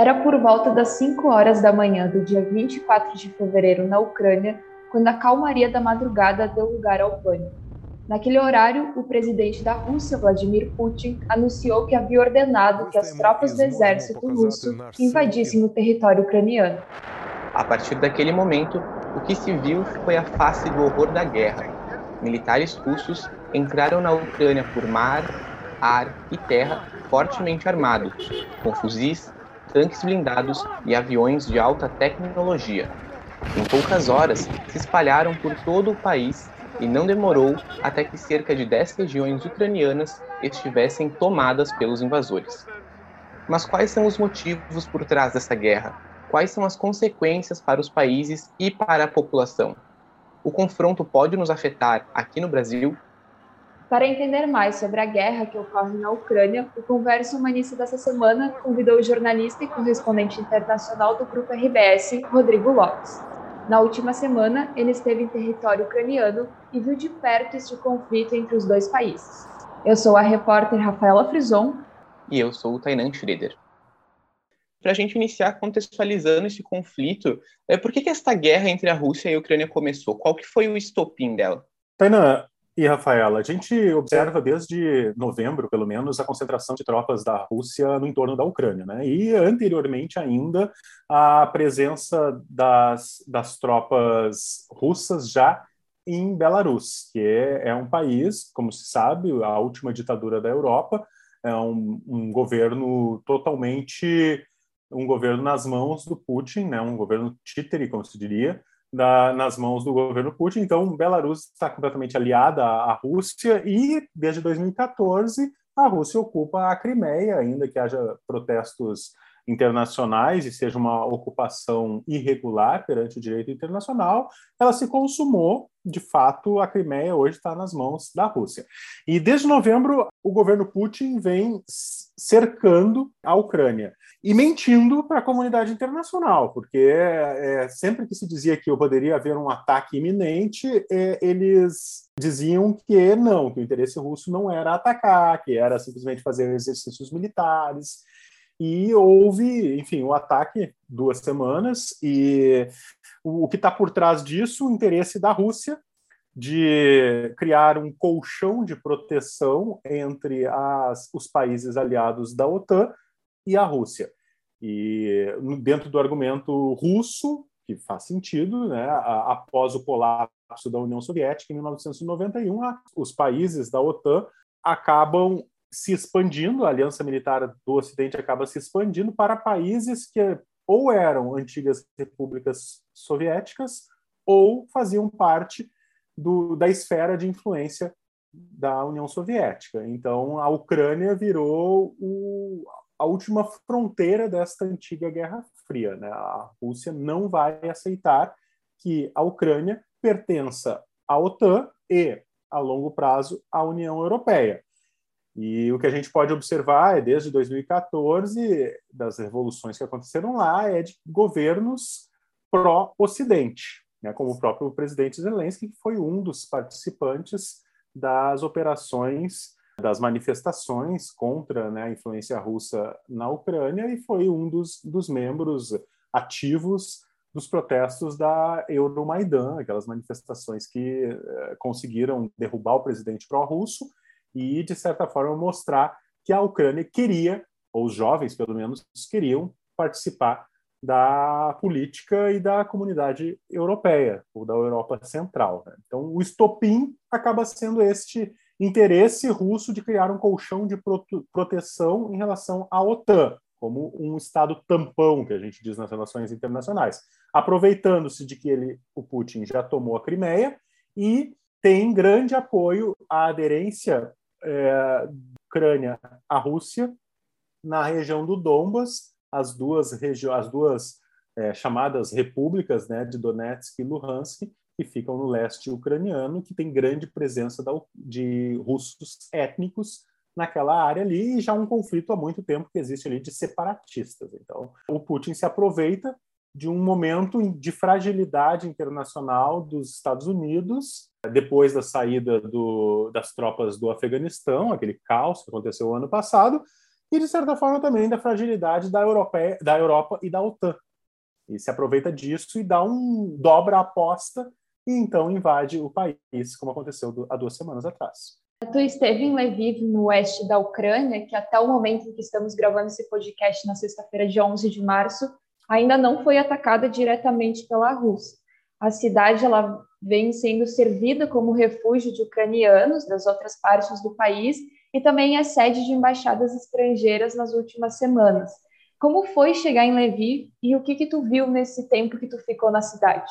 Era por volta das 5 horas da manhã do dia 24 de fevereiro na Ucrânia, quando a calmaria da madrugada deu lugar ao pânico. Naquele horário, o presidente da Rússia, Vladimir Putin, anunciou que havia ordenado que as tropas do exército russo invadissem o território ucraniano. A partir daquele momento, o que se viu foi a face do horror da guerra. Militares russos entraram na Ucrânia por mar, ar e terra fortemente armados, com fuzis, tanques blindados e aviões de alta tecnologia. Em poucas horas, se espalharam por todo o país e não demorou até que cerca de 10 regiões ucranianas estivessem tomadas pelos invasores. Mas quais são os motivos por trás dessa guerra? Quais são as consequências para os países e para a população? O confronto pode nos afetar aqui no Brasil para entender mais sobre a guerra que ocorre na Ucrânia, o Converso Humanista dessa semana convidou o jornalista e correspondente internacional do Grupo RBS, Rodrigo Lopes. Na última semana, ele esteve em território ucraniano e viu de perto este conflito entre os dois países. Eu sou a repórter Rafaela Frison. E eu sou o Tainan Schroeder. Para a gente iniciar contextualizando esse conflito, é, por que, que esta guerra entre a Rússia e a Ucrânia começou? Qual que foi o estopim dela? Tainan, e, Rafaela, a gente observa desde novembro, pelo menos, a concentração de tropas da Rússia no entorno da Ucrânia, né? E anteriormente ainda a presença das, das tropas russas já em Belarus, que é, é um país, como se sabe, a última ditadura da Europa, é um, um governo totalmente um governo nas mãos do Putin, né? Um governo títere, como se diria, na, nas mãos do governo Putin. Então, Belarus está completamente aliada à Rússia e, desde 2014, a Rússia ocupa a Crimeia, ainda que haja protestos internacionais e seja uma ocupação irregular perante o direito internacional, ela se consumou, de fato, a Crimeia hoje está nas mãos da Rússia. E desde novembro, o governo Putin vem cercando a Ucrânia e mentindo para a comunidade internacional, porque é, sempre que se dizia que poderia haver um ataque iminente, é, eles diziam que não, que o interesse russo não era atacar, que era simplesmente fazer exercícios militares. E houve, enfim, um ataque duas semanas, e o que está por trás disso, o interesse da Rússia de criar um colchão de proteção entre as, os países aliados da OTAN e a Rússia. E dentro do argumento russo, que faz sentido, né, após o colapso da União Soviética em 1991, os países da OTAN acabam se expandindo, a aliança militar do Ocidente acaba se expandindo para países que ou eram antigas repúblicas soviéticas ou faziam parte do, da esfera de influência da União Soviética. Então, a Ucrânia virou o, a última fronteira desta antiga Guerra Fria. Né? A Rússia não vai aceitar que a Ucrânia pertença à OTAN e, a longo prazo, à União Europeia. E o que a gente pode observar é, desde 2014, das revoluções que aconteceram lá, é de governos pró-Ocidente, né? como o próprio presidente Zelensky, que foi um dos participantes das operações das manifestações contra né, a influência russa na Ucrânia e foi um dos, dos membros ativos dos protestos da Euromaidan, aquelas manifestações que eh, conseguiram derrubar o presidente pró-russo e, de certa forma, mostrar que a Ucrânia queria, ou os jovens, pelo menos, queriam participar da política e da comunidade europeia, ou da Europa Central. Né? Então, o estopim acaba sendo este interesse russo de criar um colchão de proteção em relação à OTAN, como um estado tampão que a gente diz nas relações internacionais, aproveitando-se de que ele, o Putin já tomou a Crimeia e tem grande apoio à aderência é, Ucrânia à Rússia na região do Donbas, as duas as duas é, chamadas repúblicas, né, de Donetsk e Luhansk, que ficam no leste ucraniano, que tem grande presença de russos étnicos naquela área ali, e já um conflito há muito tempo que existe ali de separatistas. Então, o Putin se aproveita de um momento de fragilidade internacional dos Estados Unidos, depois da saída do, das tropas do Afeganistão, aquele caos que aconteceu ano passado, e, de certa forma, também da fragilidade da, da Europa e da OTAN. E se aproveita disso e dá um dobra a aposta e então invade o país, como aconteceu há duas semanas atrás. Tu esteve em Lviv, no oeste da Ucrânia, que até o momento em que estamos gravando esse podcast, na sexta-feira, dia 11 de março, ainda não foi atacada diretamente pela Rússia. A cidade ela vem sendo servida como refúgio de ucranianos das outras partes do país e também é sede de embaixadas estrangeiras nas últimas semanas. Como foi chegar em Lviv e o que que tu viu nesse tempo que tu ficou na cidade?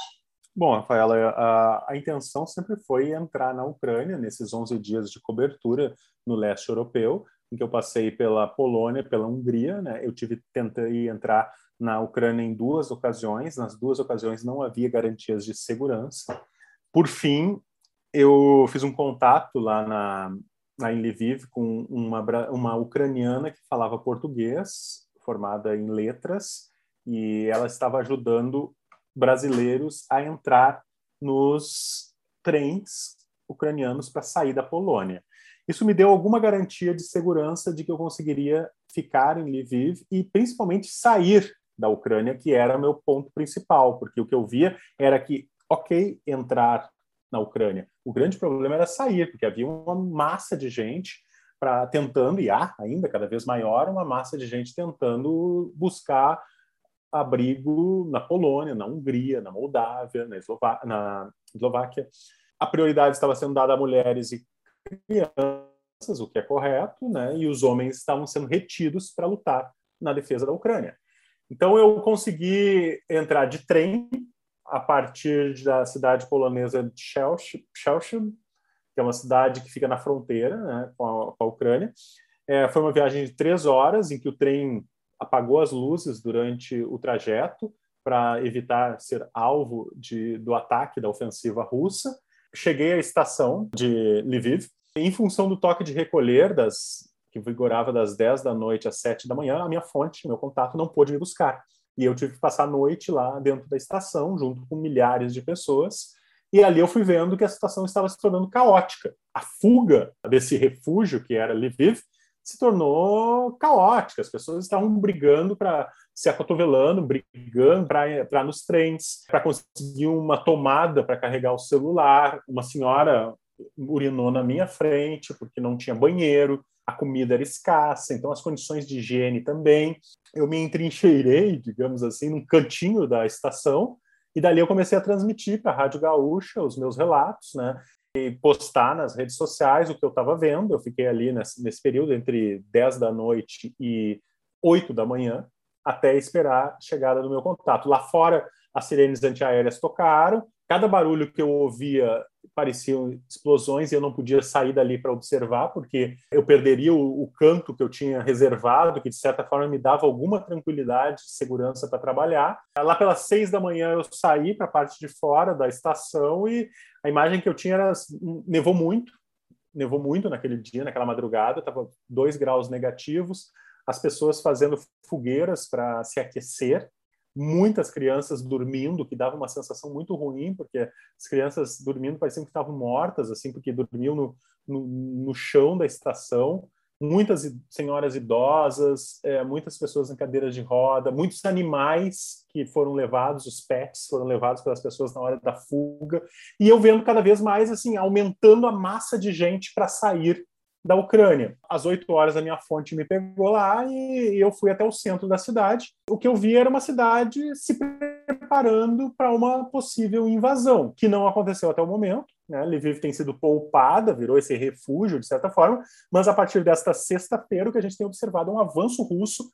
Bom, Rafaela, a, a, intenção sempre foi entrar na Ucrânia nesses 11 dias de cobertura no leste europeu, em que eu passei pela Polônia, pela Hungria, né? Eu tive tentei entrar na Ucrânia em duas ocasiões, nas duas ocasiões não havia garantias de segurança. Por fim, eu fiz um contato lá na, na em Lviv com uma, uma ucraniana que falava português, formada em letras, e ela estava ajudando brasileiros a entrar nos trens ucranianos para sair da Polônia. Isso me deu alguma garantia de segurança de que eu conseguiria ficar em Lviv e principalmente sair da Ucrânia, que era meu ponto principal, porque o que eu via era que, ok, entrar na Ucrânia. O grande problema era sair, porque havia uma massa de gente para tentando, e há ainda cada vez maior, uma massa de gente tentando buscar abrigo na Polônia, na Hungria, na Moldávia, na, na Eslováquia. A prioridade estava sendo dada a mulheres e crianças, o que é correto, né? e os homens estavam sendo retidos para lutar na defesa da Ucrânia. Então eu consegui entrar de trem a partir da cidade polonesa de Shelchim, que é uma cidade que fica na fronteira né, com, a, com, a, Ucrânia. É, foi uma viagem de três horas em que o trem apagou as luzes durante o trajeto para evitar ser alvo de, do ataque da ofensiva russa. Cheguei à estação de Lviv. Em função do toque de recolher das que vigorava das 10 da noite às 7 da manhã, a minha fonte, meu contato, não pôde me buscar. E eu tive que passar a noite lá dentro da estação, junto com milhares de pessoas. E ali eu fui vendo que a situação estava se tornando caótica. A fuga desse refúgio, que era Lviv, se tornou caótica. As pessoas estavam brigando para se acotovelando, brigando para entrar nos trens, para conseguir uma tomada para carregar o celular. Uma senhora urinou na minha frente porque não tinha banheiro a comida era escassa, então as condições de higiene também. Eu me entrincheirei, digamos assim, num cantinho da estação, e dali eu comecei a transmitir para a Rádio Gaúcha os meus relatos, né? E postar nas redes sociais o que eu estava vendo. Eu fiquei ali nesse, nesse período entre 10 da noite e 8 da manhã, até esperar a chegada do meu contato. Lá fora, as sirenes antiaéreas tocaram, cada barulho que eu ouvia pareciam explosões e eu não podia sair dali para observar, porque eu perderia o, o, canto que eu tinha reservado, que de certa forma me dava alguma tranquilidade, segurança para trabalhar. Lá pelas seis da manhã eu saí para a parte de fora da estação e a imagem que eu tinha era nevou muito, nevou muito naquele dia, naquela madrugada, estava dois graus negativos, as pessoas fazendo fogueiras para se aquecer muitas crianças dormindo, que dava uma sensação muito ruim, porque as crianças dormindo pareciam que estavam mortas, assim, porque dormiam no, no, no chão da estação. Muitas senhoras idosas, é, muitas pessoas em cadeiras de roda, muitos animais que foram levados, os pets foram levados pelas pessoas na hora da fuga, e eu vendo cada vez mais assim aumentando a massa de gente para sair da Ucrânia. Às 8 horas a minha fonte me pegou lá e eu fui até o centro da cidade. O que eu vi era uma cidade se preparando para uma possível invasão, que não aconteceu até o momento. Né? Lviv tem sido poupada, virou esse refúgio de certa forma, mas a partir desta sexta-feira o que a gente tem observado é um avanço russo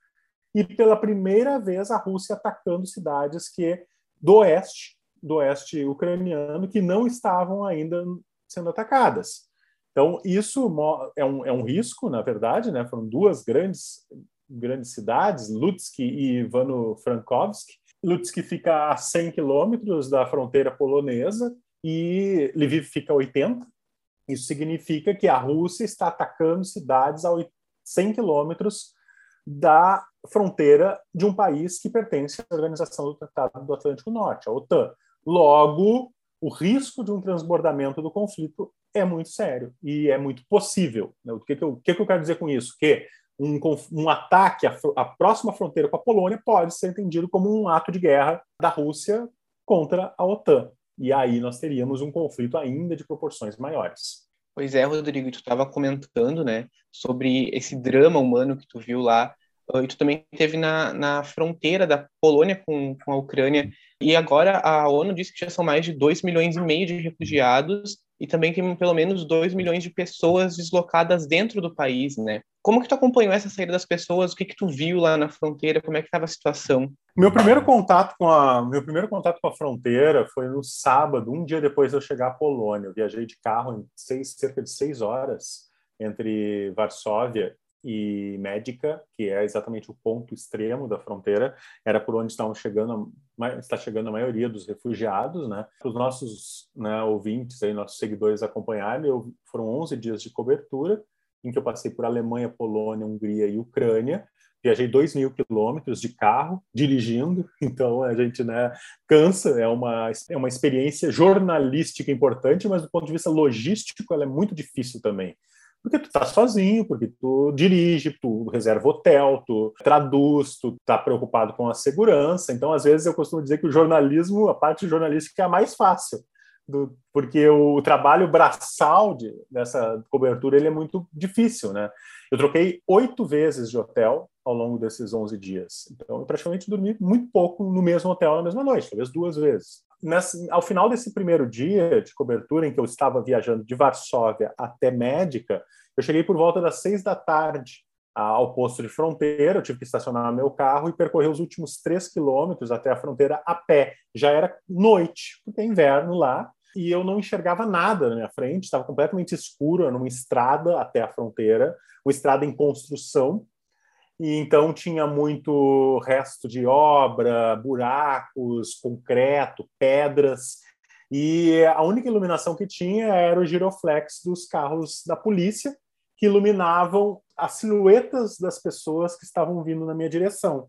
e pela primeira vez a Rússia atacando cidades que do oeste, do oeste ucraniano, que não estavam ainda sendo atacadas. Então, isso é um, é um risco, na verdade, né? Foram duas grandes, grandes cidades, Lutsk e Ivano-Frankivsk. Lutsk fica a 100 quilômetros da fronteira polonesa e Lviv fica a 80. Isso significa que a Rússia está atacando cidades a 100 quilômetros da fronteira de um país que pertence à Organização do Tratado do Atlântico Norte, a OTAN. Logo, o risco de um transbordamento do conflito é muito sério e é muito possível. Né? O, que, que, eu, que, que eu quero dizer com isso? Que um, um ataque à, à, próxima fronteira com a Polônia pode ser entendido como um ato de guerra da Rússia contra a OTAN. E aí nós teríamos um conflito ainda de proporções maiores. Pois é, Rodrigo, tu estava comentando, né, sobre esse drama humano que tu viu lá, e tu também teve na, na fronteira da Polônia com, com a Ucrânia, e agora a ONU disse que já são mais de 2 milhões e meio de refugiados, e também tem pelo menos 2 milhões de pessoas deslocadas dentro do país, né? Como que tu acompanhou essa saída das pessoas? O que que tu viu lá na fronteira? Como é que estava a situação? Meu primeiro contato com a meu primeiro contato com a fronteira foi no sábado, um dia depois de eu chegar à Polônia. Eu viajei de carro em seis, cerca de seis horas entre Varsóvia e Médica, que é exatamente o ponto extremo da fronteira, era por onde estavam chegando, está chegando a maioria dos refugiados, né? Os nossos né, ouvintes, aí, nossos seguidores acompanharem, eu, foram 11 dias de cobertura, em que eu passei por Alemanha, Polônia, Hungria e Ucrânia. Viajei 2 mil quilômetros de carro, dirigindo, então a gente né, cansa, é uma, é uma experiência jornalística importante, mas do ponto de vista logístico ela é muito difícil também porque tu tá sozinho, porque tu dirige, tu reserva hotel, tu traduz, tu tá preocupado com a segurança. Então, às vezes eu costumo dizer que o jornalismo, a parte jornalística é a mais fácil, do, porque o, trabalho braçal de, dessa cobertura ele é muito difícil, né? Eu troquei oito vezes de hotel ao longo desses 11 dias. Então, eu praticamente dormi muito pouco no mesmo hotel na mesma noite, talvez duas vezes nessa, ao final desse primeiro dia de cobertura, em que eu estava viajando de Varsóvia até Médica, eu cheguei por volta das seis da tarde ao posto de fronteira, eu tive que estacionar meu carro e percorrer os últimos três quilômetros até a fronteira a pé. Já era noite, porque é inverno lá, e eu não enxergava nada na minha frente, estava completamente escuro, era uma estrada até a fronteira, uma estrada em construção, e então tinha muito resto de obra, buracos, concreto, pedras, e a única iluminação que tinha era o giroflex dos carros da polícia, que iluminavam as silhuetas das pessoas que estavam vindo na minha direção.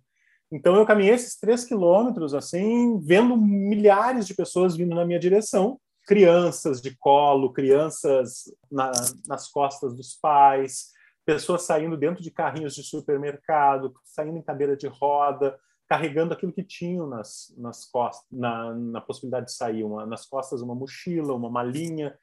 Então eu caminhei esses três quilômetros assim, vendo milhares de pessoas vindo na minha direção, crianças de colo, crianças na, nas costas dos pais, pessoas saindo dentro de carrinhos de supermercado, saindo em cadeira de roda, carregando aquilo que tinham nas, nas costas, na, na possibilidade de sair, uma, nas costas uma mochila, uma malinha.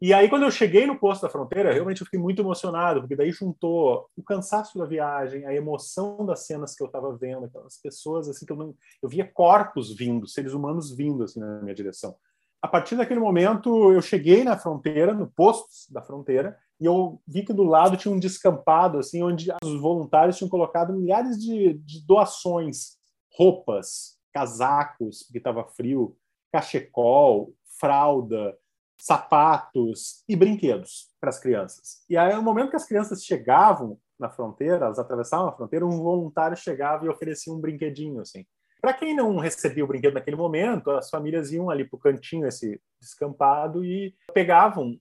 E aí, quando eu cheguei no posto da fronteira, realmente eu fiquei muito emocionado, porque daí juntou o cansaço da viagem, a emoção das cenas que eu estava vendo, aquelas pessoas assim que eu não, eu via corpos vindo, seres humanos vindo assim na minha direção. A partir daquele momento, eu cheguei na fronteira, no posto da fronteira, e eu vi que do lado tinha um descampado, assim, onde os voluntários tinham colocado milhares de, de doações, roupas, casacos, porque estava frio, cachecol, fralda, sapatos e brinquedos para as crianças. E aí, no momento que as crianças chegavam na fronteira, elas atravessavam a fronteira, um voluntário chegava e oferecia um brinquedinho, assim. Para quem não recebia o brinquedo naquele momento, as famílias iam ali para o cantinho, esse descampado, e pegavam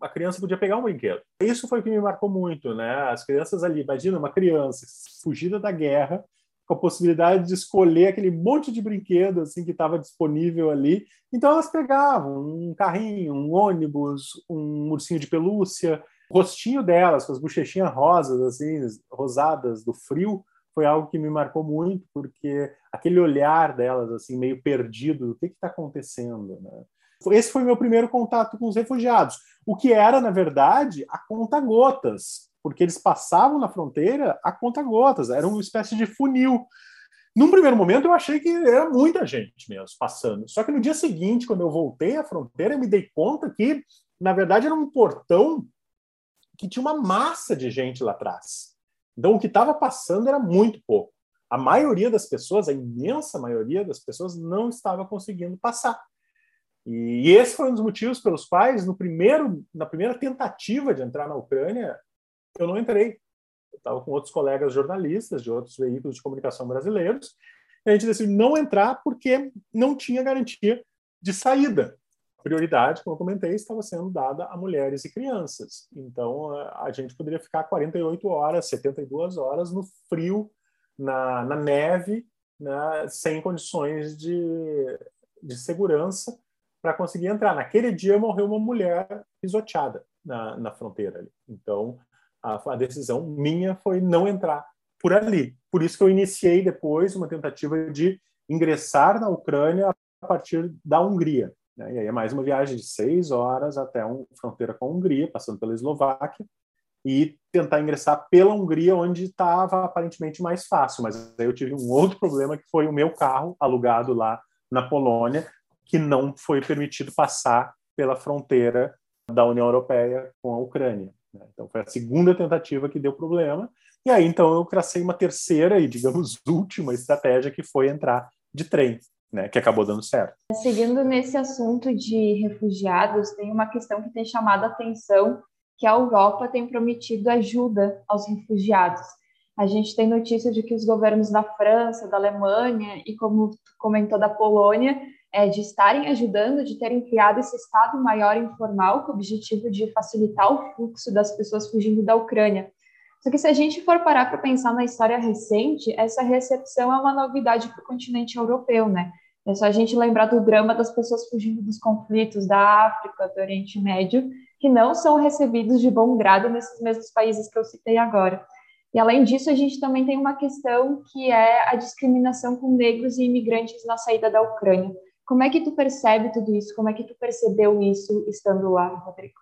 a criança podia pegar um brinquedo. Isso foi o que me marcou muito, né? As crianças ali, imagina uma criança fugida da guerra, com a possibilidade de escolher aquele monte de brinquedo assim que estava disponível ali. Então elas pegavam um carrinho, um ônibus, um ursinho de pelúcia, o rostinho delas com as bochechinhas rosas assim, rosadas do frio, foi algo que me marcou muito, porque aquele olhar delas assim meio perdido, o que está acontecendo, né? Esse foi meu primeiro contato com os refugiados, o que era, na verdade, a conta-gotas, porque eles passavam na fronteira a conta-gotas, era uma espécie de funil. Num primeiro momento, eu achei que era muita gente mesmo passando. Só que no dia seguinte, quando eu voltei à fronteira, eu me dei conta que, na verdade, era um portão que tinha uma massa de gente lá atrás. Então, o que estava passando era muito pouco. A maioria das pessoas, a imensa maioria das pessoas, não estava conseguindo passar. E, esse foi um dos motivos pelos quais, no primeiro, na primeira tentativa de entrar na Ucrânia, eu não entrei. Eu estava com outros colegas jornalistas de outros veículos de comunicação brasileiros, e a gente decidiu não entrar porque não tinha garantia de saída. A prioridade, como eu comentei, estava sendo dada a mulheres e crianças. Então, a gente poderia ficar 48 horas, 72 horas no frio, na, na neve, né, sem condições de, de segurança para conseguir entrar. Naquele dia morreu uma mulher pisoteada na, na fronteira. Ali. Então, A, a decisão minha foi não entrar por ali. Por isso que eu iniciei depois uma tentativa de ingressar na Ucrânia a partir da Hungria. Né? E aí é mais uma viagem de seis horas até a fronteira com a Hungria, passando pela Eslováquia, e tentar ingressar pela Hungria, onde estava aparentemente mais fácil. Mas aí eu tive um outro problema, que foi o meu carro alugado lá na Polônia, que não foi permitido passar pela fronteira da União Europeia com a Ucrânia. Né? Então foi a segunda tentativa que deu problema. E aí então eu tracei uma terceira e, digamos, última estratégia, que foi entrar de trem. Né, que acabou dando certo. Seguindo nesse assunto de refugiados, tem uma questão que tem chamado a atenção, que a Europa tem prometido ajuda aos refugiados. A gente tem notícia de que os governos da França, da Alemanha e, como comentou, da Polônia, é, de estarem ajudando, de terem criado esse Estado maior informal com o objetivo de facilitar o fluxo das pessoas fugindo da Ucrânia. Só que se a gente for parar para pensar na história recente, essa recepção é uma novidade para o continente europeu, né? É só a gente lembrar do drama das pessoas fugindo dos conflitos da África, do Oriente Médio, que não são recebidos de bom grado nesses mesmos países que eu citei agora. E além disso, a gente também tem uma questão que é a discriminação com negros e imigrantes na saída da Ucrânia. Como é que tu percebe tudo isso? Como é que tu percebeu isso estando lá, Rodrigo?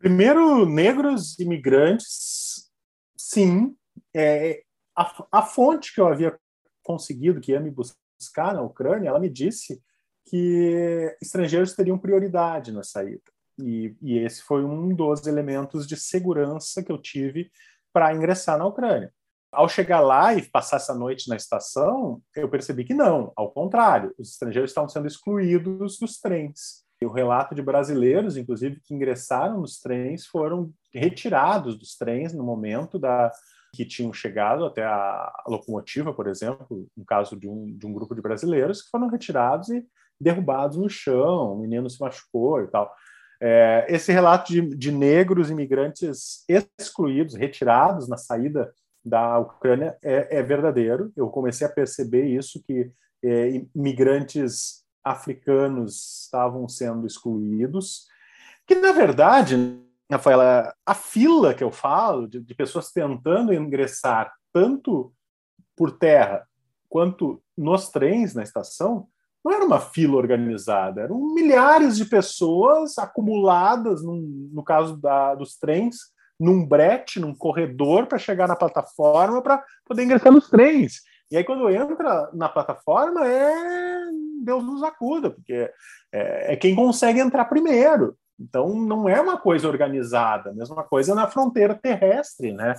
Primeiro, negros imigrantes sim, é, a, a fonte que eu havia conseguido, que ia me buscar na Ucrânia, ela me disse que estrangeiros teriam prioridade na saída. E, e esse foi um dos elementos de segurança que eu tive para ingressar na Ucrânia. Ao chegar lá e passar essa noite na estação, eu percebi que não, ao contrário, os estrangeiros estavam sendo excluídos dos trens. E o relato de brasileiros, inclusive, que ingressaram nos trens, foram retirados dos trens no momento da que tinham chegado até a locomotiva, por exemplo, no caso de um, de um grupo de brasileiros, que foram retirados e derrubados no chão, o menino se machucou e tal. É, esse relato de, de negros imigrantes excluídos, retirados na saída da Ucrânia é, é verdadeiro. Eu comecei a perceber isso, que é, imigrantes africanos estavam sendo excluídos, que na verdade, Rafaela, a fila que eu falo de, de pessoas tentando ingressar tanto por terra quanto nos trens na estação, não era uma fila organizada, eram milhares de pessoas acumuladas, num, no caso da, dos trens, num brete, num corredor para chegar na plataforma para poder ingressar nos trens. E aí, quando entra na plataforma, é Deus nos acuda, porque é, é, quem consegue entrar primeiro. Então, não é uma coisa organizada, mesma coisa na fronteira terrestre. Né?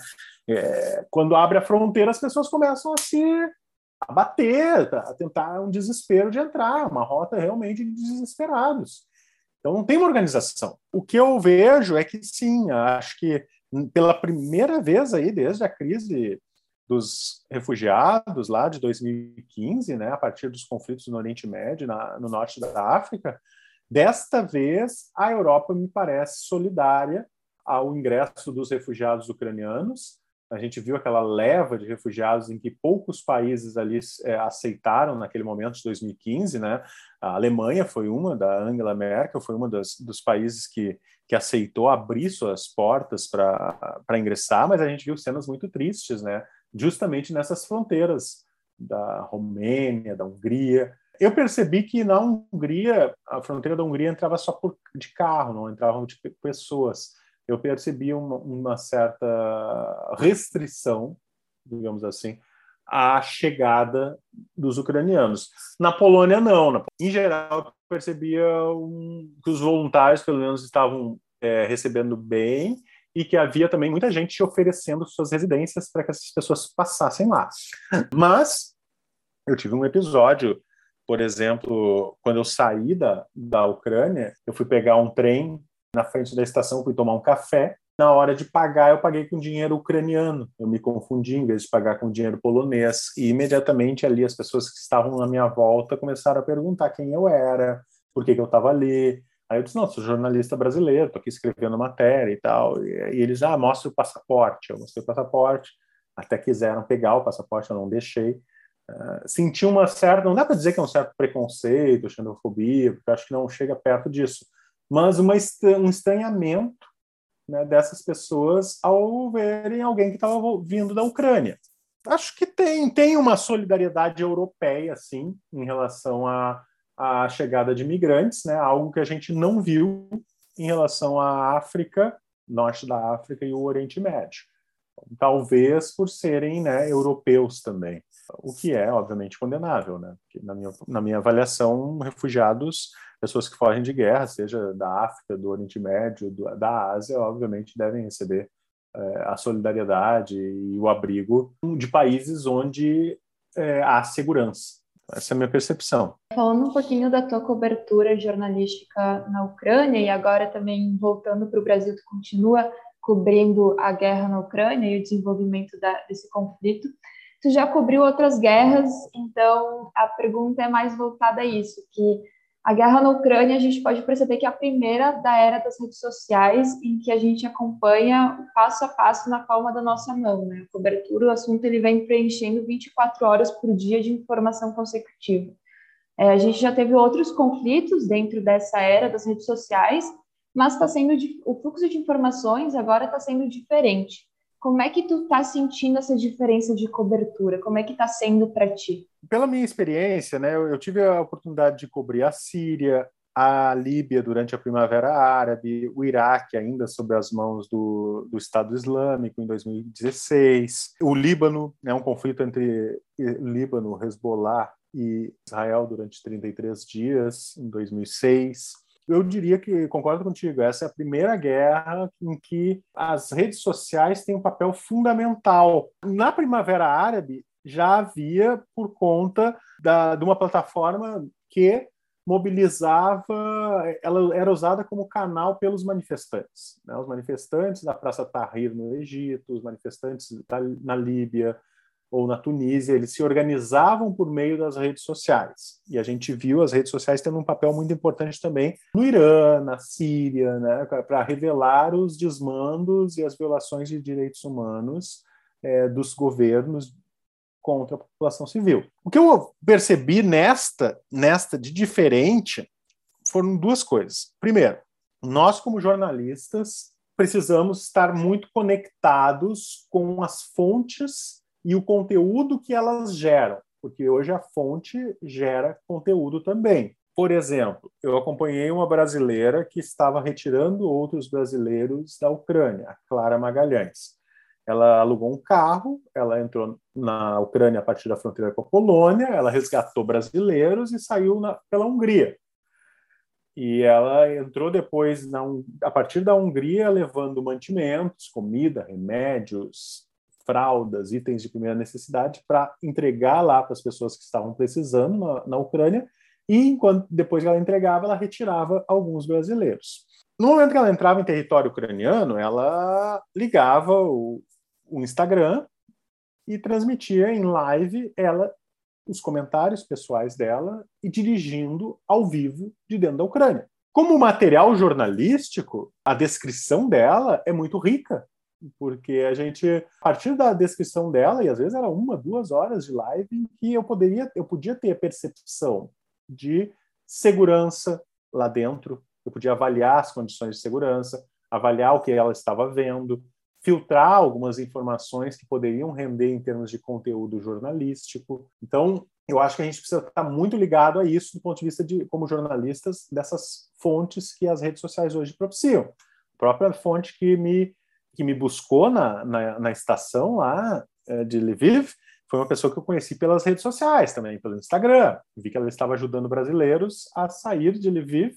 É, quando abre a fronteira, as pessoas começam a se a bater, a tentar um desespero de entrar, uma rota realmente de desesperados. Então, não tem uma organização. O que eu vejo é que, sim, acho que pela primeira vez aí, desde a crise dos refugiados lá de 2015, né, a partir dos conflitos no Oriente Médio, na, no norte da África, desta vez a Europa me parece solidária ao ingresso dos refugiados ucranianos. A gente viu aquela leva de refugiados em que poucos países ali é, aceitaram naquele momento de 2015, né? A Alemanha foi uma, da Angela Merkel, foi uma das, dos países que, que aceitou abrir suas portas para ingressar, mas a gente viu cenas muito tristes, né? justamente nessas fronteiras da Romênia, da Hungria. Eu percebi que na Hungria, a fronteira da Hungria entrava só por, de carro, não entravam de pessoas. Eu percebi uma, uma certa restrição, digamos assim, à chegada dos ucranianos. Na Polônia, não. Em geral, eu percebia um, que os voluntários, pelo menos, estavam é, recebendo bem e que havia também muita gente oferecendo suas residências para que essas pessoas passassem lá. Mas eu tive um episódio, por exemplo, quando eu saí da, da Ucrânia, eu fui pegar um trem na frente da estação, fui tomar um café. Na hora de pagar, eu paguei com dinheiro ucraniano. Eu me confundi, em vez de pagar com dinheiro polonês. E imediatamente ali as pessoas que estavam na minha volta começaram a perguntar quem eu era, por que, que eu estava ali. Aí eu disse, não, sou jornalista brasileiro, estou aqui escrevendo matéria e tal. E, eles, ah, mostra o passaporte. Eu mostrei o passaporte, até quiseram pegar o passaporte, eu não deixei. Uh, senti uma certa, não dá para dizer que é um certo preconceito, xenofobia, porque acho que não chega perto disso, mas uma, um estranhamento né, dessas pessoas ao verem alguém que estava vindo da Ucrânia. Acho que tem, tem uma solidariedade europeia, sim, em relação à, à chegada de imigrantes, né, algo que a gente não viu em relação à África, norte da África e o Oriente Médio. Talvez por serem né, europeus também, o que é, obviamente, condenável. Né? Porque, na, minha, na minha avaliação, refugiados pessoas que fogem de guerra, seja da África, do Oriente Médio, do, da Ásia, obviamente devem receber é, a solidariedade e o abrigo de países onde é, há segurança. Essa é a minha percepção. Falando um pouquinho da tua cobertura jornalística na Ucrânia e agora também voltando para o Brasil, tu continua cobrindo a guerra na Ucrânia e o desenvolvimento da, desse conflito. Tu já cobriu outras guerras, então a pergunta é mais voltada a isso, que a guerra na Ucrânia, a gente pode perceber que é a primeira da era das redes sociais em que a gente acompanha passo a passo na palma da nossa mão, né? A cobertura, o assunto ele vem preenchendo 24 horas por dia de informação consecutiva. É, a gente já teve outros conflitos dentro dessa era das redes sociais, mas está sendo o fluxo de informações agora está sendo diferente. Como é que tu está sentindo essa diferença de cobertura? Como é que está sendo para ti? Pela minha experiência, né, eu, tive a oportunidade de cobrir a Síria, a Líbia durante a Primavera Árabe, o Iraque ainda sob as mãos do, do Estado Islâmico em 2016, o Líbano, né, um conflito entre Líbano, Hezbollah e Israel durante 33 dias em 2006 eu diria que concordo contigo. Essa é a primeira guerra em que as redes sociais têm um papel fundamental. Na Primavera Árabe já havia por conta da, de uma plataforma que mobilizava, ela era usada como canal pelos manifestantes. Né? Os manifestantes da Praça Tahrir no Egito, os manifestantes da, na Líbia, ou na Tunísia, eles se organizavam por meio das redes sociais. E a gente viu as redes sociais tendo um papel muito importante também no Irã, na Síria, né, para revelar os desmandos e as violações de direitos humanos é, dos governos contra a população civil. O que eu percebi nesta, nesta de diferente foram duas coisas. Primeiro, nós como jornalistas precisamos estar muito conectados com as fontes e o conteúdo que elas geram, porque hoje a fonte gera conteúdo também. Por exemplo, eu acompanhei uma brasileira que estava retirando outros brasileiros da Ucrânia, a Clara Magalhães. Ela alugou um carro, ela entrou na Ucrânia a partir da fronteira com a Polônia, ela resgatou brasileiros e saiu na, pela Hungria. E ela entrou depois, na, a partir da Hungria, levando mantimentos, comida, remédios, fraldas, itens de primeira necessidade para entregar lá para as pessoas que estavam precisando na, na Ucrânia e enquanto depois que ela entregava, ela retirava alguns brasileiros. No momento que ela entrava em território ucraniano, ela ligava o, o Instagram e transmitia em live ela os comentários pessoais dela e dirigindo ao vivo de dentro da Ucrânia. Como material jornalístico, a descrição dela é muito rica porque a gente, a partir da descrição dela, e às vezes era uma, duas horas de live, em que eu poderia, eu podia ter a percepção de segurança lá dentro, eu podia avaliar as condições de segurança, avaliar o que ela estava vendo, filtrar algumas informações que poderiam render em termos de conteúdo jornalístico. Então, eu acho que a gente precisa estar muito ligado a isso do ponto de vista de, como jornalistas, dessas fontes que as redes sociais hoje propiciam. A própria fonte que me que me buscou na, na, na estação lá é, de Lviv foi uma pessoa que eu conheci pelas redes sociais também, pelo Instagram. Vi que ela estava ajudando brasileiros a sair de Lviv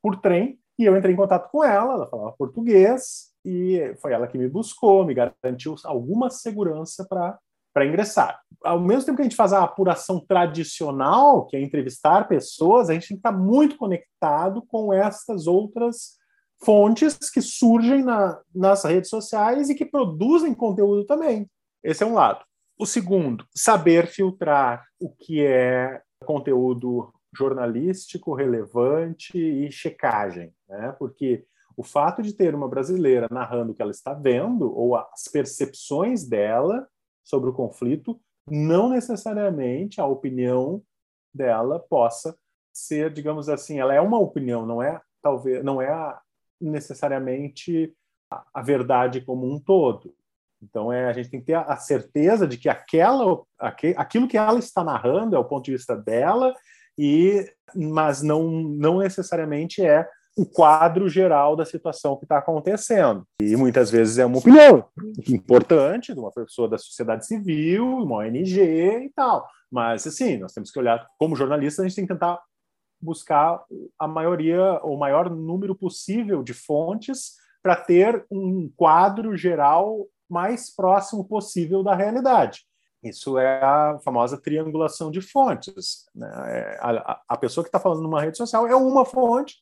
por trem e eu entrei em contato com ela. Ela falava português e foi ela que me buscou, me garantiu alguma segurança para para ingressar. Ao mesmo tempo que a gente faz a apuração tradicional, que é entrevistar pessoas, a gente tem que estar muito conectado com essas outras fontes que surgem na, nas redes sociais e que produzem conteúdo também. Esse é um lado. O segundo, saber filtrar o que é conteúdo jornalístico relevante e checagem, né? Porque o fato de ter uma brasileira narrando o que ela está vendo ou as percepções dela sobre o conflito, não necessariamente a opinião dela possa ser, digamos assim, ela é uma opinião, não é talvez não é a, necessariamente a verdade como um todo. Então, é, a gente tem que ter a certeza de que aquela, aquilo que ela está narrando é o ponto de vista dela, e mas não, não necessariamente é o quadro geral da situação que está acontecendo. E muitas vezes é uma opinião importante de uma pessoa da sociedade civil, uma ONG e tal. Mas, assim, nós temos que olhar, como jornalista, a gente tem que tentar buscar a maioria, o maior número possível de fontes para ter um quadro geral mais próximo possível da realidade. Isso é a famosa triangulação de fontes. Né? É, a, a pessoa que está falando numa rede social é uma fonte,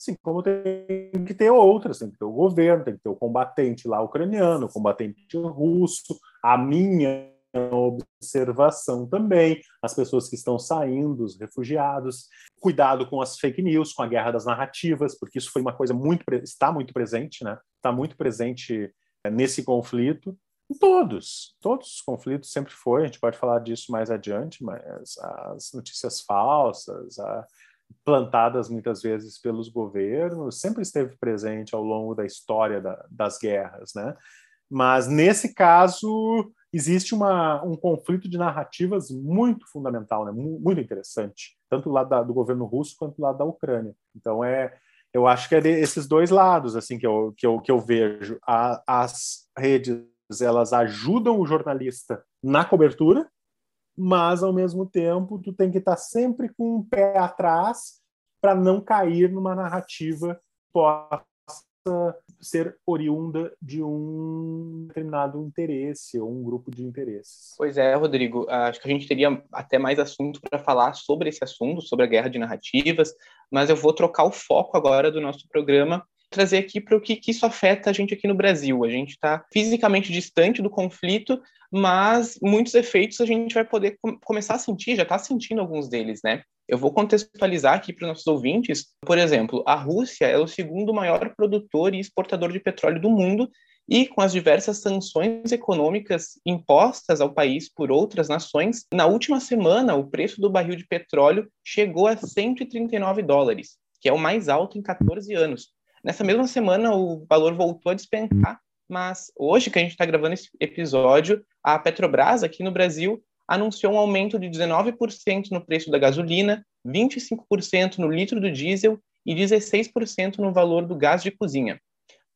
assim como tem que ter outras, tem que ter o governo, tem que ter o combatente lá ucraniano, o combatente russo, a minha observação também, as pessoas que estão saindo, os refugiados, cuidado com as fake news, com a guerra das narrativas, porque isso foi uma coisa muito está muito presente, né? Está muito presente é, nesse conflito. Todos, todos os conflitos sempre foi, a gente pode falar disso mais adiante, mas as notícias falsas, a, plantadas muitas vezes pelos governos, sempre esteve presente ao longo da história da, das guerras, né? Mas nesse caso existe uma, um conflito de narrativas muito fundamental, né? muito interessante, tanto do lado da, do governo russo quanto do lado da Ucrânia. Então é, eu acho que é desses dois lados assim que eu, que eu, que eu vejo. A, as redes elas ajudam o jornalista na cobertura, mas ao mesmo tempo tu tem que estar sempre com um pé atrás para não cair numa narrativa ser oriunda de um determinado interesse ou um grupo de interesses. Pois é, Rodrigo, acho que a gente teria até mais assunto para falar sobre esse assunto, sobre a guerra de narrativas, mas eu vou trocar o foco agora do nosso programa trazer aqui para o que, que, isso afeta a gente aqui no Brasil. A gente está fisicamente distante do conflito, mas muitos efeitos a gente vai poder com começar a sentir, já está sentindo alguns deles, né? Eu vou contextualizar aqui para os nossos ouvintes. Por exemplo, a Rússia é o segundo maior produtor e exportador de petróleo do mundo e com as diversas sanções econômicas impostas ao país por outras nações, na última semana o preço do barril de petróleo chegou a 139 dólares, que é o mais alto em 14 anos. Nessa mesma semana, o valor voltou a despencar, mas hoje que a gente está gravando esse episódio, a Petrobras aqui no Brasil anunciou um aumento de 19% no preço da gasolina, 25% no litro do diesel e 16% no valor do gás de cozinha.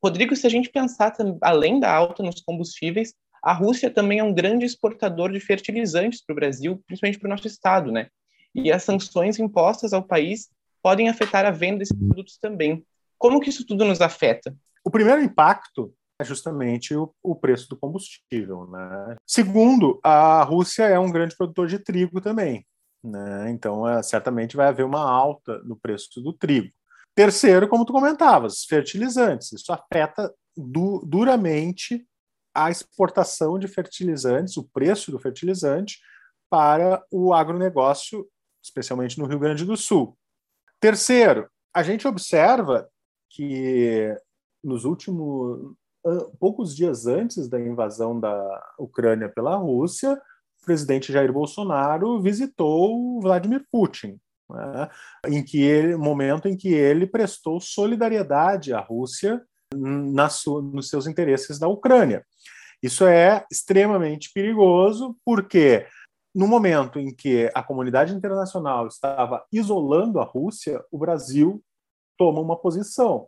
Rodrigo, se a gente pensar além da alta nos combustíveis, a Rússia também é um grande exportador de fertilizantes para o Brasil, principalmente para o nosso estado, né? E as sanções impostas ao país podem afetar a venda desses produtos também. Como que isso tudo nos afeta? O primeiro impacto é justamente o, o, preço do combustível. Né? Segundo, a Rússia é um grande produtor de trigo também. Né? Então, é, certamente vai haver uma alta no preço do trigo. Terceiro, como tu comentavas, fertilizantes. Isso afeta du duramente a exportação de fertilizantes, o preço do fertilizante para o agronegócio, especialmente no Rio Grande do Sul. Terceiro, a gente observa que nos últimos poucos dias antes da invasão da Ucrânia pela Rússia, o presidente Jair Bolsonaro visitou Vladimir Putin, né, em que ele, momento em que ele prestou solidariedade à Rússia na nos seus interesses da Ucrânia. Isso é extremamente perigoso, porque no momento em que a comunidade internacional estava isolando a Rússia, o Brasil toma uma posição.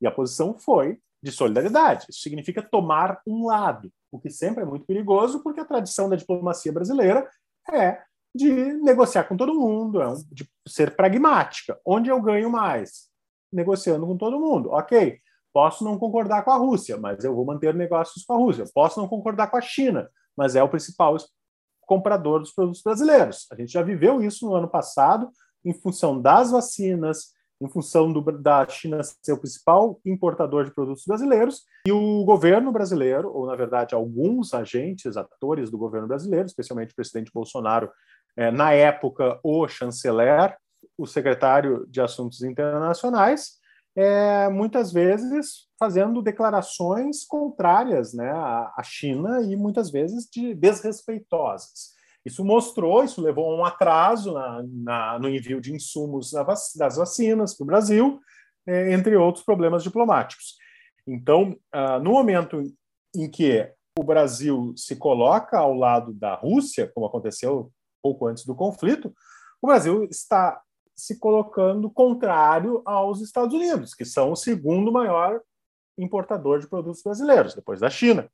E a posição foi de solidariedade. Isso significa tomar um lado, o que sempre é muito perigoso, porque a tradição da diplomacia brasileira é de negociar com todo mundo, é de ser pragmática. Onde eu ganho mais? Negociando com todo mundo. Ok, posso não concordar com a Rússia, mas eu vou manter negócios com a Rússia. Posso não concordar com a China, mas é o principal comprador dos produtos brasileiros. A gente já viveu isso no ano passado, em função das vacinas, em função do, da China ser o principal importador de produtos brasileiros, e o governo brasileiro, ou na verdade alguns agentes, atores do governo brasileiro, especialmente o presidente Bolsonaro, é, na época o chanceler, o secretário de Assuntos Internacionais, é, muitas vezes fazendo declarações contrárias né, à China e muitas vezes de desrespeitosas. Isso mostrou, isso levou a um atraso na, na, no envio de insumos das vacinas para o Brasil, é, entre outros problemas diplomáticos. Então, uh, no momento em que o Brasil se coloca ao lado da Rússia, como aconteceu pouco antes do conflito, o Brasil está se colocando contrário aos Estados Unidos, que são o segundo maior importador de produtos brasileiros, depois da China,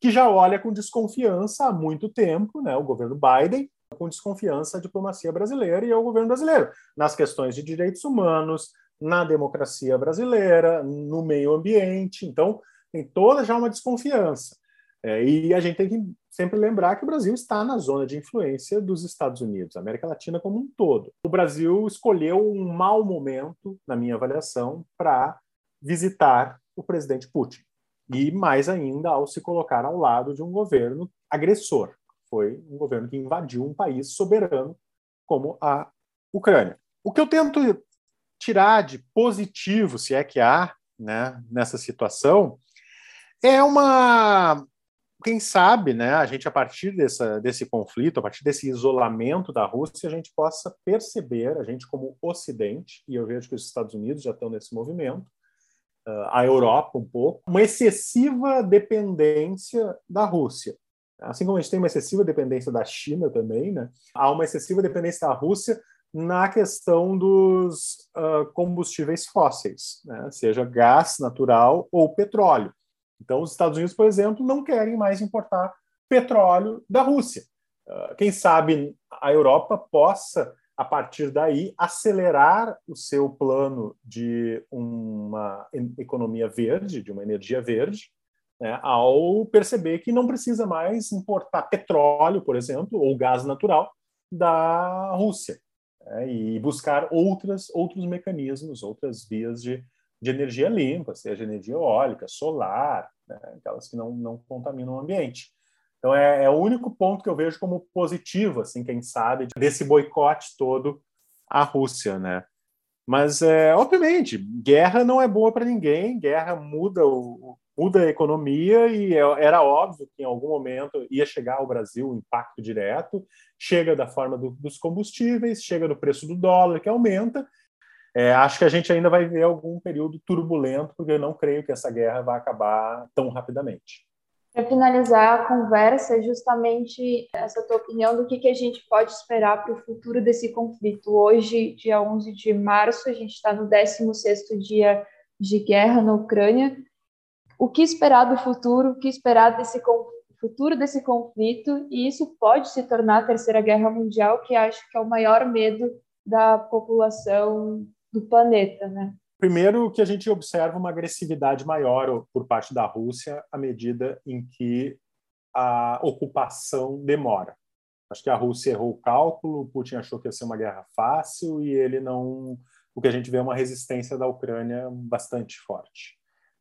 que já olha com desconfiança há muito tempo, né, o governo Biden, com desconfiança a diplomacia brasileira e ao governo brasileiro, nas questões de direitos humanos, na democracia brasileira, no meio ambiente. Então, tem toda já uma desconfiança. É, e a gente tem que sempre lembrar que o Brasil está na zona de influência dos Estados Unidos, América Latina como um todo. O Brasil escolheu um mau momento, na minha avaliação, para visitar o presidente Putin. E mais ainda ao se colocar ao lado de um governo agressor. Foi um governo que invadiu um país soberano como a Ucrânia. O que eu tento tirar de positivo, se é que há, né, nessa situação, é uma quem sabe, né, a gente a partir dessa, desse conflito, a partir desse isolamento da Rússia, a gente possa perceber, a gente como Ocidente, e eu vejo que os Estados Unidos já estão nesse movimento, a Europa um pouco, uma excessiva dependência da Rússia. Assim como a gente tem uma excessiva dependência da China também, né, há uma excessiva dependência da Rússia na questão dos uh, combustíveis fósseis, né? seja gás natural ou petróleo. Então, os Estados Unidos, por exemplo, não querem mais importar petróleo da Rússia. Uh, quem sabe a Europa possa, a partir daí, acelerar o seu plano de uma economia verde, de uma energia verde, né? ao perceber que não precisa mais importar petróleo, por exemplo, ou gás natural da Rússia né, e buscar outras, outros mecanismos, outras vias de, de energia limpa, seja energia eólica, solar, né, aquelas que não, não contaminam o ambiente. Então é, é, o único ponto que eu vejo como positivo, assim, quem sabe, desse boicote todo à Rússia, né? Mas, é, obviamente, guerra não é boa para ninguém, guerra muda o, muda a economia e é, era óbvio que em algum momento ia chegar ao Brasil o um impacto direto, chega da forma do, dos combustíveis, chega no preço do dólar que aumenta. É, acho que a gente ainda vai ver algum período turbulento, porque eu não creio que essa guerra vai acabar tão rapidamente. Para finalizar a conversa, justamente essa tua opinião do que, que a gente pode esperar para o futuro desse conflito. Hoje, dia 11 de março, a gente está no 16º dia de guerra na Ucrânia o que esperar do futuro, o que esperar desse futuro desse conflito, e isso pode se tornar a Terceira Guerra Mundial, que acho que é o maior medo da população do planeta, né? Primeiro, que a gente observa uma agressividade maior por parte da Rússia à medida em que a ocupação demora. Acho que a Rússia errou o cálculo, Putin achou que ia ser uma guerra fácil e ele não. O que a gente vê é uma resistência da Ucrânia bastante forte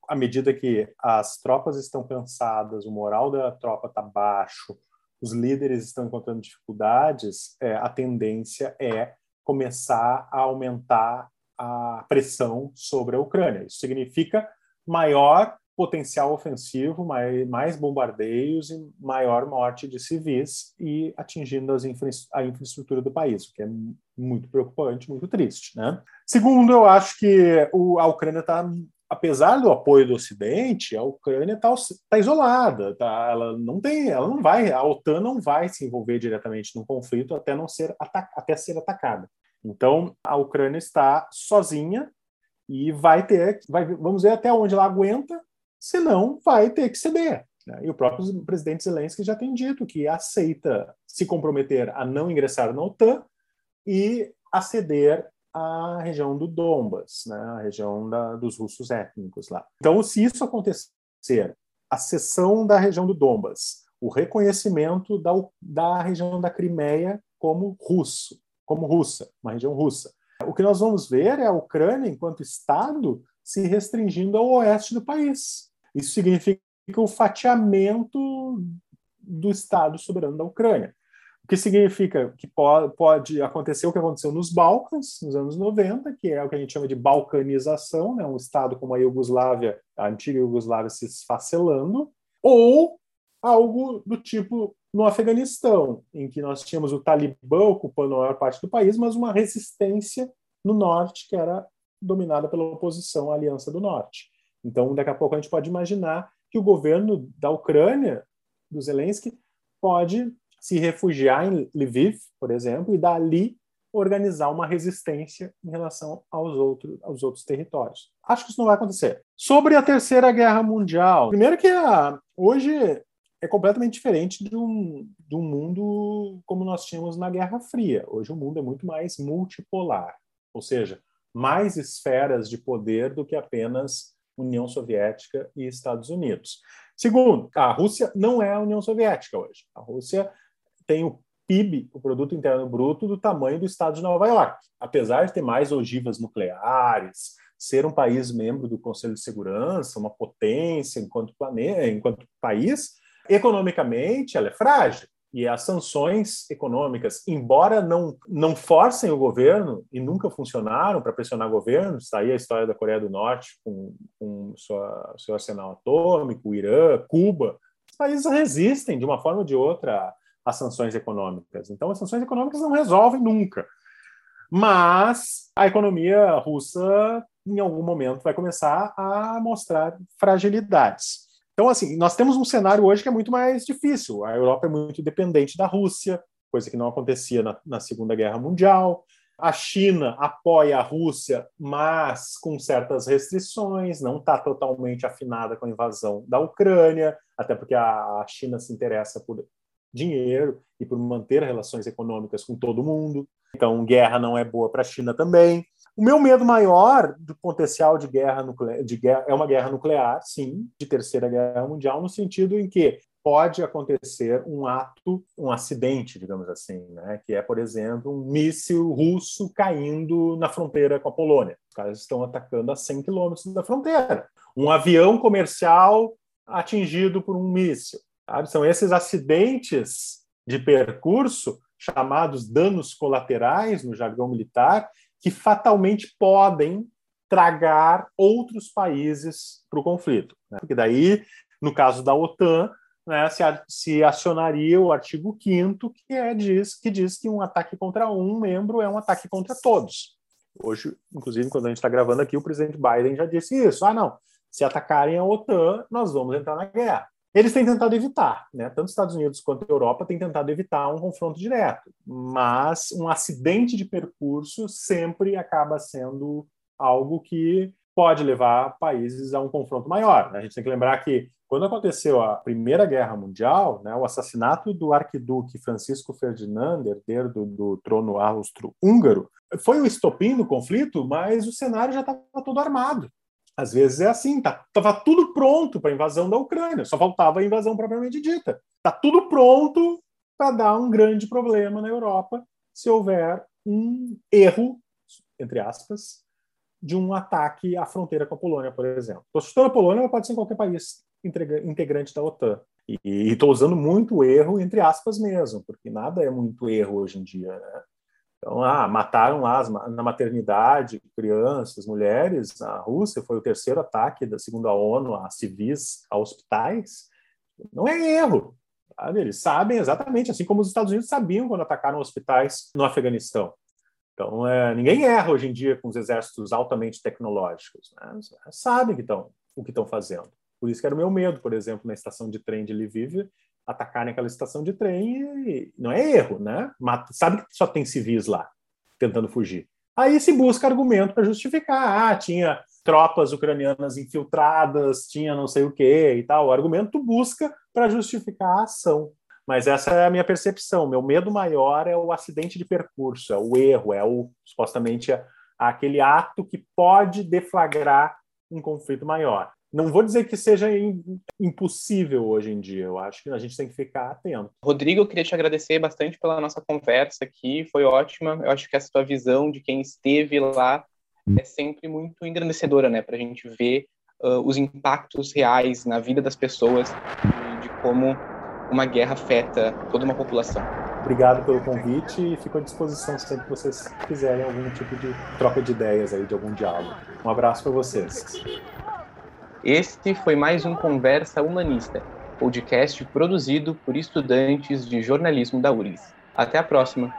à medida que as tropas estão cansadas, o moral da tropa está baixo, os líderes estão encontrando dificuldades, é, a tendência é começar a aumentar a pressão sobre a Ucrânia. Isso significa maior potencial ofensivo, mais, mais bombardeios e maior morte de civis e atingindo infra a infraestrutura do país, o que é muito preocupante, muito triste. Né? Segundo, eu acho que o, a Ucrânia está apesar do apoio do Ocidente, a Ucrânia está tá isolada, tá? ela não tem, ela não vai, a OTAN não vai se envolver diretamente no conflito até não ser até ser atacada. Então a Ucrânia está sozinha e vai ter, vai, vamos ver até onde ela aguenta, senão vai ter que ceder. Né? E o próprio presidente Zelensky já tem dito que aceita se comprometer a não ingressar na OTAN e a ceder a região do Donbas, né, a região da, dos russos étnicos lá. Então, se isso acontecer, a cessão da região do Donbas, o reconhecimento da, da região da Crimeia como russo, como russa, uma região russa. O que nós vamos ver é a Ucrânia, enquanto Estado, se restringindo ao oeste do país. Isso significa o fatiamento do Estado soberano da Ucrânia que significa que pode acontecer o que aconteceu nos Balcãs, nos anos 90, que é o que a gente chama de balcanização, né? um Estado como a Iugoslávia, a antiga Iugoslávia se esfacelando, ou algo do tipo no Afeganistão, em que nós tínhamos o Talibã ocupando a maior parte do país, mas uma resistência no norte que era dominada pela oposição à Aliança do Norte. Então, daqui a pouco a gente pode imaginar que o governo da Ucrânia, do Zelensky, pode se refugiar em Lviv, por exemplo, e dali organizar uma resistência em relação aos outros, aos outros territórios. Acho que isso não vai acontecer. Sobre a Terceira Guerra Mundial, primeiro que a, hoje é completamente diferente de um, de um mundo como nós tínhamos na Guerra Fria. Hoje o mundo é muito mais multipolar, ou seja, mais esferas de poder do que apenas União Soviética e Estados Unidos. Segundo, a Rússia não é a União Soviética hoje. A Rússia tem o PIB, o Produto Interno Bruto, do tamanho do estado de Nova York. Apesar de ter mais ogivas nucleares, ser um país membro do Conselho de Segurança, uma potência enquanto, planeta, enquanto país, economicamente ela é frágil. E as sanções econômicas, embora não, não forcem o governo e nunca funcionaram para pressionar governos, está aí a história da Coreia do Norte com, com sua, seu arsenal atômico, o Irã, Cuba, os países resistem de uma forma ou de outra às sanções econômicas. Então, as sanções econômicas não resolvem nunca. Mas a economia russa, em algum momento, vai começar a mostrar fragilidades. Então, assim, nós temos um cenário hoje que é muito mais difícil. A Europa é muito dependente da Rússia, coisa que não acontecia na, na Segunda Guerra Mundial. A China apoia a Rússia, mas com certas restrições, não está totalmente afinada com a invasão da Ucrânia, até porque a China se interessa por dinheiro e por manter relações econômicas com todo mundo. Então, guerra não é boa para a China também. O meu medo maior do potencial de guerra nuclear, de guerra, é uma guerra nuclear, sim, de terceira guerra mundial, no sentido em que pode acontecer um ato, um acidente, digamos assim, né? que é, por exemplo, um míssil russo caindo na fronteira com a Polônia. Os caras estão atacando a 100 quilômetros da fronteira. Um avião comercial atingido por um míssil. Sabe? São esses acidentes de percurso, chamados danos colaterais no jargão militar, que fatalmente podem tragar outros países para o conflito. Né? Porque daí, no caso da OTAN, né, se, se, acionaria o artigo 5 que, é, diz, que diz que um ataque contra um membro é um ataque contra todos. Hoje, inclusive, quando a gente está gravando aqui, o presidente Biden já disse isso. Ah, não, se atacarem a OTAN, nós vamos entrar na guerra. Eles têm tentado evitar, né? tanto os Estados Unidos quanto a Europa têm tentado evitar um confronto direto, mas um acidente de percurso sempre acaba sendo algo que pode levar países a um confronto maior. Né? A gente tem que lembrar que quando aconteceu a Primeira Guerra Mundial, né, o assassinato do arquiduque Francisco Ferdinand, herdeiro do, do trono austro-húngaro, foi o estopim do conflito, mas o cenário já estava todo armado. Às vezes é assim, tá, tava tudo pronto para a invasão da Ucrânia, só faltava a invasão propriamente dita. Tá tudo pronto para dar um grande problema na Europa se houver um erro, entre aspas, de um ataque à fronteira com a Polônia, por exemplo. Estou chutando a Polônia, mas pode ser em qualquer país integrante da OTAN. E estou usando muito erro, entre aspas mesmo, porque nada é muito erro hoje em dia. Né? Então, ah, mataram lá na maternidade crianças, mulheres. Na Rússia foi o terceiro ataque, da segundo a ONU, a civis, a hospitais. Não é erro. Sabe? Eles sabem exatamente, assim como os Estados Unidos sabiam quando atacaram hospitais no Afeganistão. Então, é, ninguém erra hoje em dia com os exércitos altamente tecnológicos. Né? Sabem que estão, o que estão fazendo. Por isso que era o meu medo, por exemplo, na estação de trem de Lviv, atacarem aquela estação de trem e não é erro, né? Mata, sabe que só tem civis lá tentando fugir. Aí se busca argumento para justificar. Ah, tinha tropas ucranianas infiltradas, tinha não sei o que e tal. O argumento busca para justificar a ação. Mas essa é a minha percepção. Meu medo maior é o acidente de percurso, é o erro, é o supostamente aquele ato que pode deflagrar um conflito maior não vou dizer que seja impossível hoje em dia, eu acho que a gente tem que ficar atento. Rodrigo, eu queria te agradecer bastante pela nossa conversa aqui, foi ótima. Eu acho que essa tua visão de quem esteve lá é sempre muito engrandecedora, né, para a gente ver uh, os impactos reais na vida das pessoas e de como uma guerra afeta toda uma população. Obrigado pelo convite e fico à disposição sempre que vocês quiserem algum tipo de troca de ideias aí, de algum diálogo. Um abraço para vocês. Este foi mais um Conversa Humanista, podcast produzido por estudantes de jornalismo da URGS. Até a próxima!